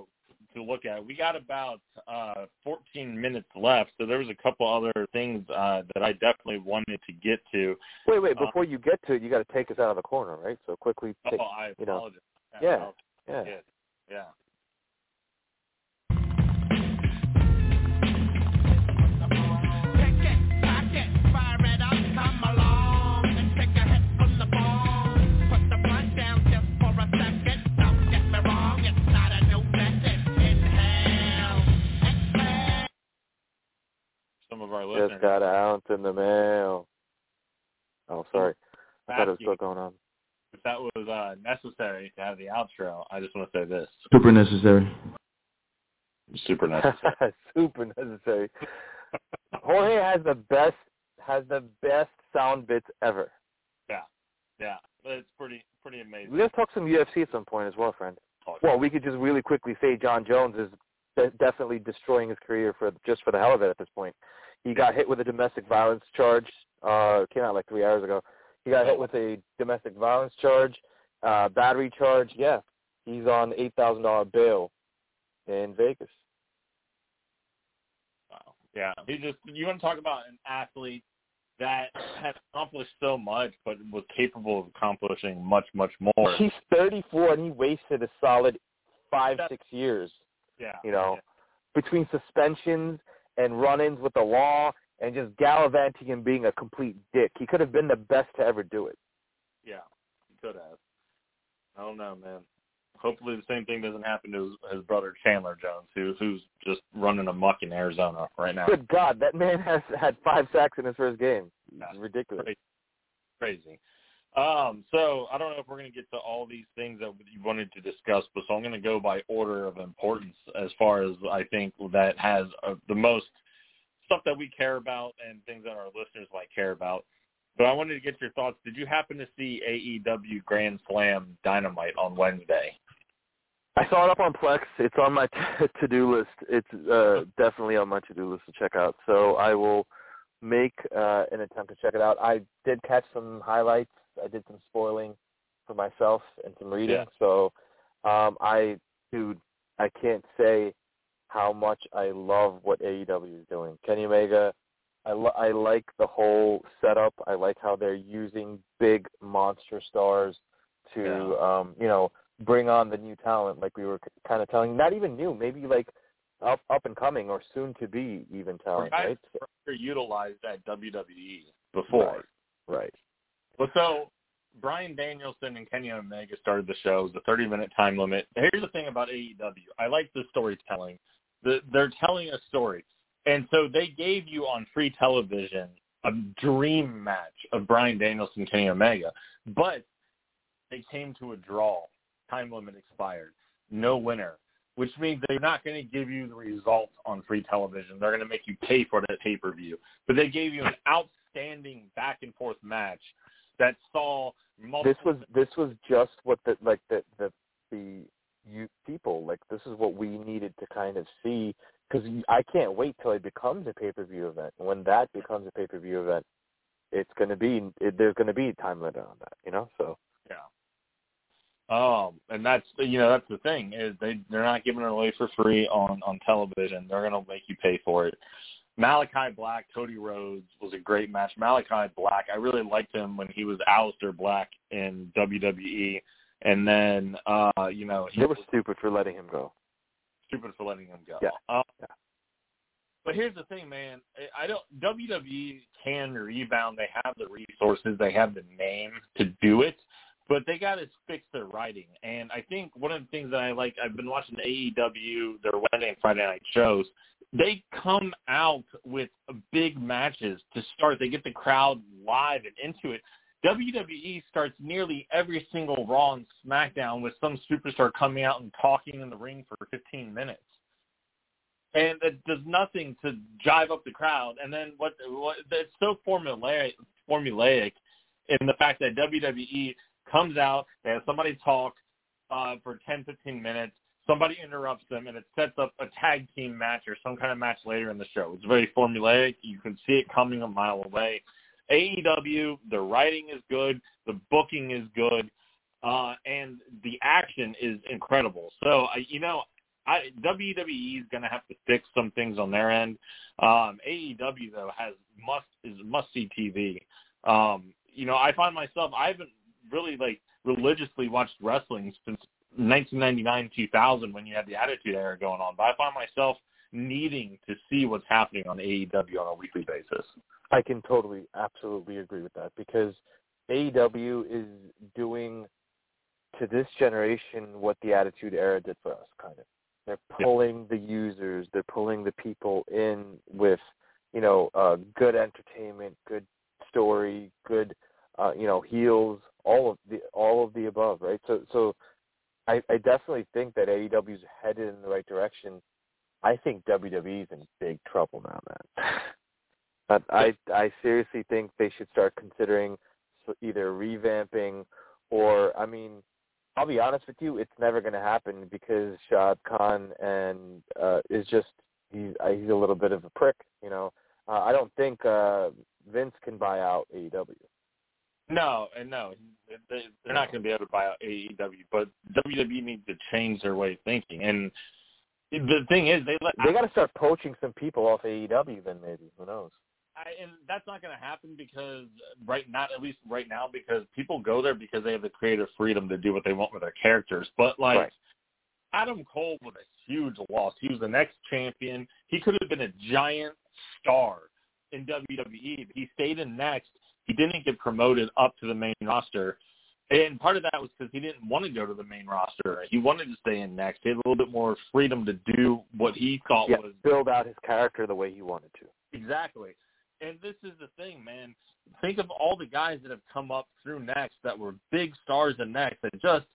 to look at. We got about uh 14 minutes left, so there was a couple other things uh that I definitely wanted to get to. Wait, wait, before um, you get to it, you got to take us out of the corner, right? So quickly take, oh, I you know. Yeah. Yeah. Yeah. yeah. Of our listeners. Just got out in the mail. Oh, sorry. I thought it was still going on. If that was uh, necessary to have the outro, I just want to say this. Super necessary. Super necessary. Super necessary. Jorge has the best has the best sound bits ever. Yeah, yeah, it's pretty pretty amazing. We have to talk some UFC at some point as well, friend. Well, we could just really quickly say Jon Jones is definitely destroying his career for just for the hell of it at this point. He got hit with a domestic violence charge. Uh, came out like three hours ago. He got hit with a domestic violence charge, uh, battery charge. Yeah, he's on eight thousand dollar bail in Vegas. Wow. Yeah, he just you want to talk about an athlete that has accomplished so much, but was capable of accomplishing much, much more. He's 34 and he wasted a solid five, six years. Yeah. You know, yeah. between suspensions and run-ins with the law and just gallivanting and being a complete dick. He could have been the best to ever do it. Yeah, he could have. I don't know, man. Hopefully the same thing doesn't happen to his, his brother Chandler Jones, who who's just running amok in Arizona right now. Good God, that man has had five sacks in his first game. It's yeah, ridiculous. Crazy. crazy. Um, so I don't know if we're going to get to all these things that you wanted to discuss, but so I'm going to go by order of importance as far as I think that has uh, the most stuff that we care about and things that our listeners might care about. But I wanted to get your thoughts. Did you happen to see AEW Grand Slam Dynamite on Wednesday? I saw it up on Plex. It's on my to-do list. It's uh, definitely on my to-do list to check out. So I will make uh, an attempt to check it out. I did catch some highlights I did some spoiling for myself and some reading. Yeah. So um, I, dude, I can't say how much I love what AEW is doing. Kenny Omega, I, lo- I like the whole setup. I like how they're using big monster stars to, yeah. um, you know, bring on the new talent, like we were kind of telling. Not even new, maybe like up up and coming or soon to be even talent, right? Utilized at WWE before, right? right. Well, so Bryan Danielson and Kenny Omega started the show. It a 30-minute time limit. Here's the thing about AEW. I like the storytelling. The, they're telling a story. And so they gave you on free television a dream match of Bryan Danielson and Kenny Omega. But they came to a draw. Time limit expired. No winner. Which means they're not going to give you the results on free television. They're going to make you pay for that pay-per-view. But they gave you an outstanding back-and-forth match – that saw multiple. This was this was just what the like the the the you people like this is what we needed to kind of see because I can't wait till it becomes a pay per view event. When that becomes a pay per view event, it's going to be it, there's going to be a time limit on that, you know. So yeah. Um, and that's you know that's the thing is they they're not giving it away for free on on television. They're going to make you pay for it. Malakai Black, Cody Rhodes was a great match. Malakai Black, I really liked him when he was Aleister Black in WWE, and then uh, you know he they were was stupid for letting him go. Stupid for letting him go. Yeah. Um, yeah. But here's the thing, man. I don't. WWE can rebound. They have the resources. They have the name to do it but they got to fix their writing. And I think one of the things that I like, I've been watching the AEW, their Wednesday and Friday night shows, they come out with big matches to start. They get the crowd live and into it. WWE starts nearly every single Raw and SmackDown with some superstar coming out and talking in the ring for 15 minutes. And it does nothing to jive up the crowd. And then what, what it's so formulaic, formulaic in the fact that WWE comes out, they have somebody talk uh, for 10, 15 minutes, somebody interrupts them, and it sets up a tag team match or some kind of match later in the show. It's very formulaic. You can see it coming a mile away. AEW, the writing is good, the booking is good, uh, and the action is incredible. So, uh, you know, I, WWE is going to have to fix some things on their end. Um, AEW though has must is must see TV. Um, you know, I find myself I haven't really like religiously watched wrestling since 1999 2000 when you had the Attitude Era going on, but I find myself needing to see what's happening on AEW on a weekly basis. I can totally, absolutely agree with that because AEW is doing to this generation what the Attitude Era did for us, kind of. They're pulling the users, they're pulling the people in with, you know, uh, good entertainment, good story, good, uh, you know, heels, all of the all of the above, right? So, so I, I definitely think that AEW is headed in the right direction. I think WWE is in big trouble now, man. But I I seriously think they should start considering either revamping or I mean I'll be honest with you, it's never going to happen because Shad Khan and uh, is just he's uh, he's a little bit of a prick, you know. Uh, I don't think uh, Vince can buy out AEW. No, and no, they're not going to be able to buy out AEW. But WWE needs to change their way of thinking. And the thing is, they let they got to start poaching some people off AEW. Then maybe who knows? I, and that's not going to happen because right not at least right now because people go there because they have the creative freedom to do what they want with their characters. But like right. Adam Cole was a huge loss. He was the next champion. He could have been a giant star in WWE. He stayed in NXT. He didn't get promoted up to the main roster. And part of that was because he didn't want to go to the main roster. He wanted to stay in NXT. He had a little bit more freedom to do what he thought yeah, was build out his character the way he wanted to. Exactly and this is the thing, man. Think of all the guys that have come up through NXT that were big stars in NXT that just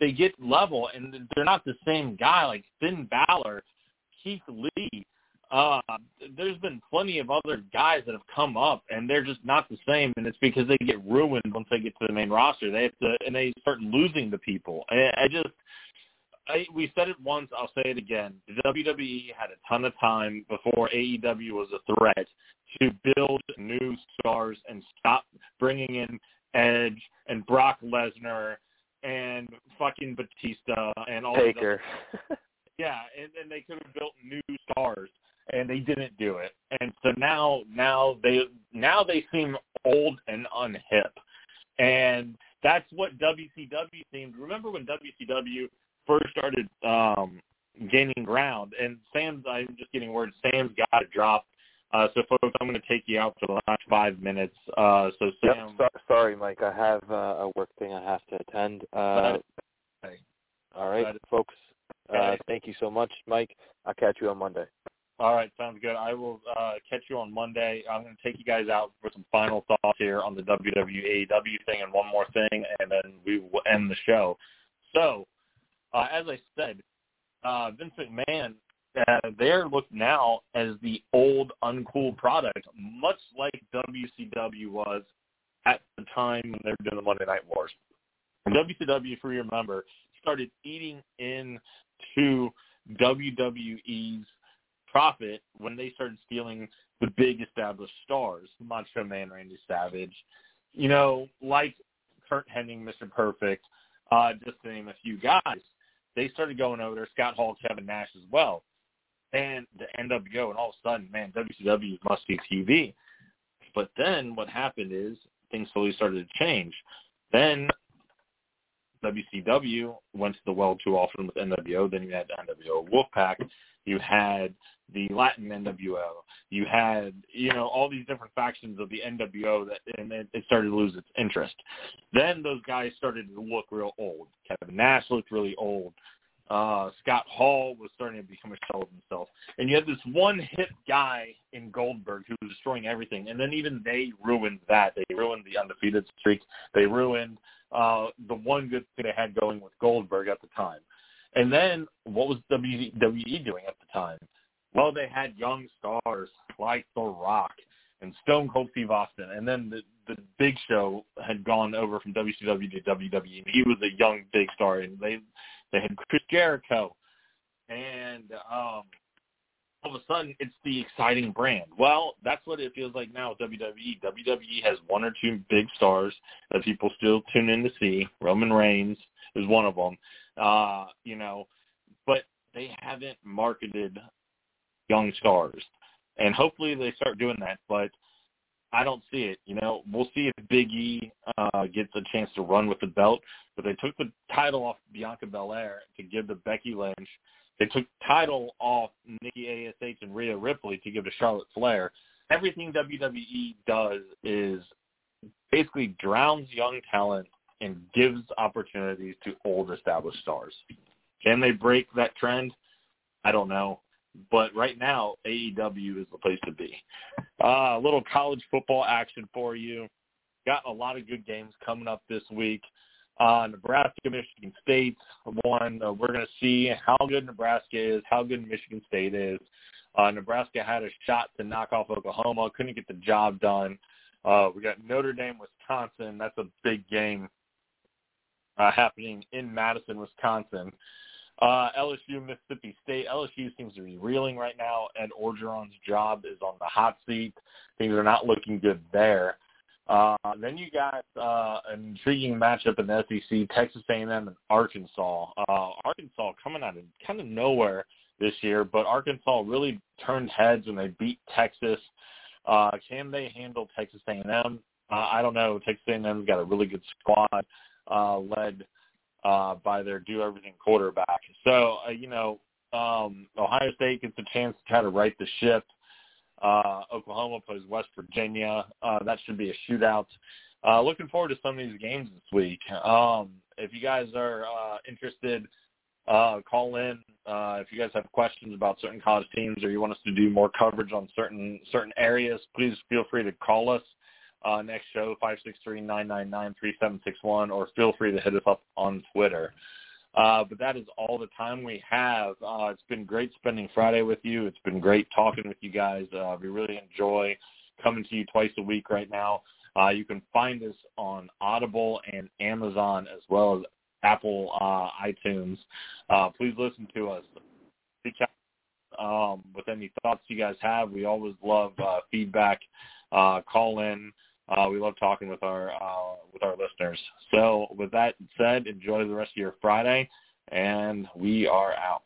they get level and they're not the same guy like Finn Balor, Keith Lee. Uh, there's been plenty of other guys that have come up and they're just not the same, and it's because they get ruined once they get to the main roster. They have to and they start losing the people. I, I just I, we said it once, I'll say it again. The WWE had a ton of time before AEW was a threat to build new stars and stop bringing in Edge and Brock Lesnar and fucking Batista and all Taker. yeah, and, and they could have built new stars and they didn't do it. And so now now they now they seem old and unhip. And that's what WCW seemed. Remember when WCW first started um gaining ground and Sam's I'm just getting word Sam's got to drop uh, so, folks, I'm going to take you out for the last five minutes. Uh, so, Sam. Yep, so, sorry, Mike. I have uh, a work thing I have to attend. Uh. All right, folks. Uh, thank you so much, Mike. I'll catch you on Monday. All right, sounds good. I will uh, catch you on Monday. I'm going to take you guys out for some final thoughts here on the WWE thing and one more thing, and then we will end the show. So, uh, as I said, uh, Vince McMahon uh, they're looked now as the old uncool product, much like WCW was at the time when they were doing the Monday Night Wars. And WCW, if you remember, started eating into WWE's profit when they started stealing the big established stars, Macho Man, Randy Savage, you know, like Curt Hennig, Mr. Perfect, uh, just to name a few guys. They started going over there, Scott Hall, Kevin Nash as well and the NWO, and all of a sudden, man, WCW must be TV. But then what happened is things slowly started to change. Then WCW went to the well too often with NWO. Then you had NWO Wolfpack. You had the Latin NWO. You had, you know, all these different factions of the NWO that, and it started to lose its interest. Then those guys started to look real old. Kevin Nash looked really old. Uh, Scott Hall was starting to become a shell of himself. And you had this one hit guy in Goldberg who was destroying everything. And then even they ruined that. They ruined the undefeated streak. They ruined uh, the one good thing they had going with Goldberg at the time. And then what was WWE doing at the time? Well, they had young stars like The Rock and Stone Cold Steve Austin, and then the the Big Show had gone over from WCW to WWE, he was a young big star, and they they had Chris Jericho, and um, all of a sudden it's the exciting brand. Well, that's what it feels like now with WWE. WWE has one or two big stars that people still tune in to see. Roman Reigns is one of them, uh, you know, but they haven't marketed young stars, and hopefully they start doing that. But I don't see it. You know, we'll see if Big E uh, gets a chance to run with the belt. But they took the title off Bianca Belair to give to Becky Lynch. They took title off Nikki Ash and Rhea Ripley to give to Charlotte Flair. Everything WWE does is basically drowns young talent and gives opportunities to old established stars. Can they break that trend? I don't know. But right now, AEW is the place to be. Uh, a little college football action for you. Got a lot of good games coming up this week. Uh, Nebraska, Michigan State one. Uh, we're going to see how good Nebraska is, how good Michigan State is. Uh, Nebraska had a shot to knock off Oklahoma, couldn't get the job done. Uh, we got Notre Dame, Wisconsin. That's a big game uh, happening in Madison, Wisconsin. Uh, LSU, Mississippi State. LSU seems to be reeling right now. Ed Orgeron's job is on the hot seat. Things are not looking good there. Uh, then you got uh, an intriguing matchup in the SEC, Texas A&M and Arkansas. Uh, Arkansas coming out of kind of nowhere this year, but Arkansas really turned heads when they beat Texas. Uh, can they handle Texas A&M? Uh, I don't know. Texas A&M's got a really good squad uh, led – uh, by their do everything quarterback. So, uh, you know, um, Ohio State gets a chance to kind of right the ship. Uh, Oklahoma plays West Virginia. Uh, that should be a shootout. Uh, looking forward to some of these games this week. Um, if you guys are uh, interested, uh, call in. Uh, if you guys have questions about certain college teams or you want us to do more coverage on certain certain areas, please feel free to call us uh, next show, 563-999-3761, or feel free to hit us up on Twitter. Uh, but that is all the time we have. Uh, it's been great spending Friday with you. It's been great talking with you guys. Uh, we really enjoy coming to you twice a week right now. Uh, you can find us on Audible and Amazon as well as Apple uh, iTunes. Uh, please listen to us. Reach out um, with any thoughts you guys have. We always love uh, feedback. Uh, call in. Uh, we love talking with our uh, with our listeners. So with that said, enjoy the rest of your Friday, and we are out.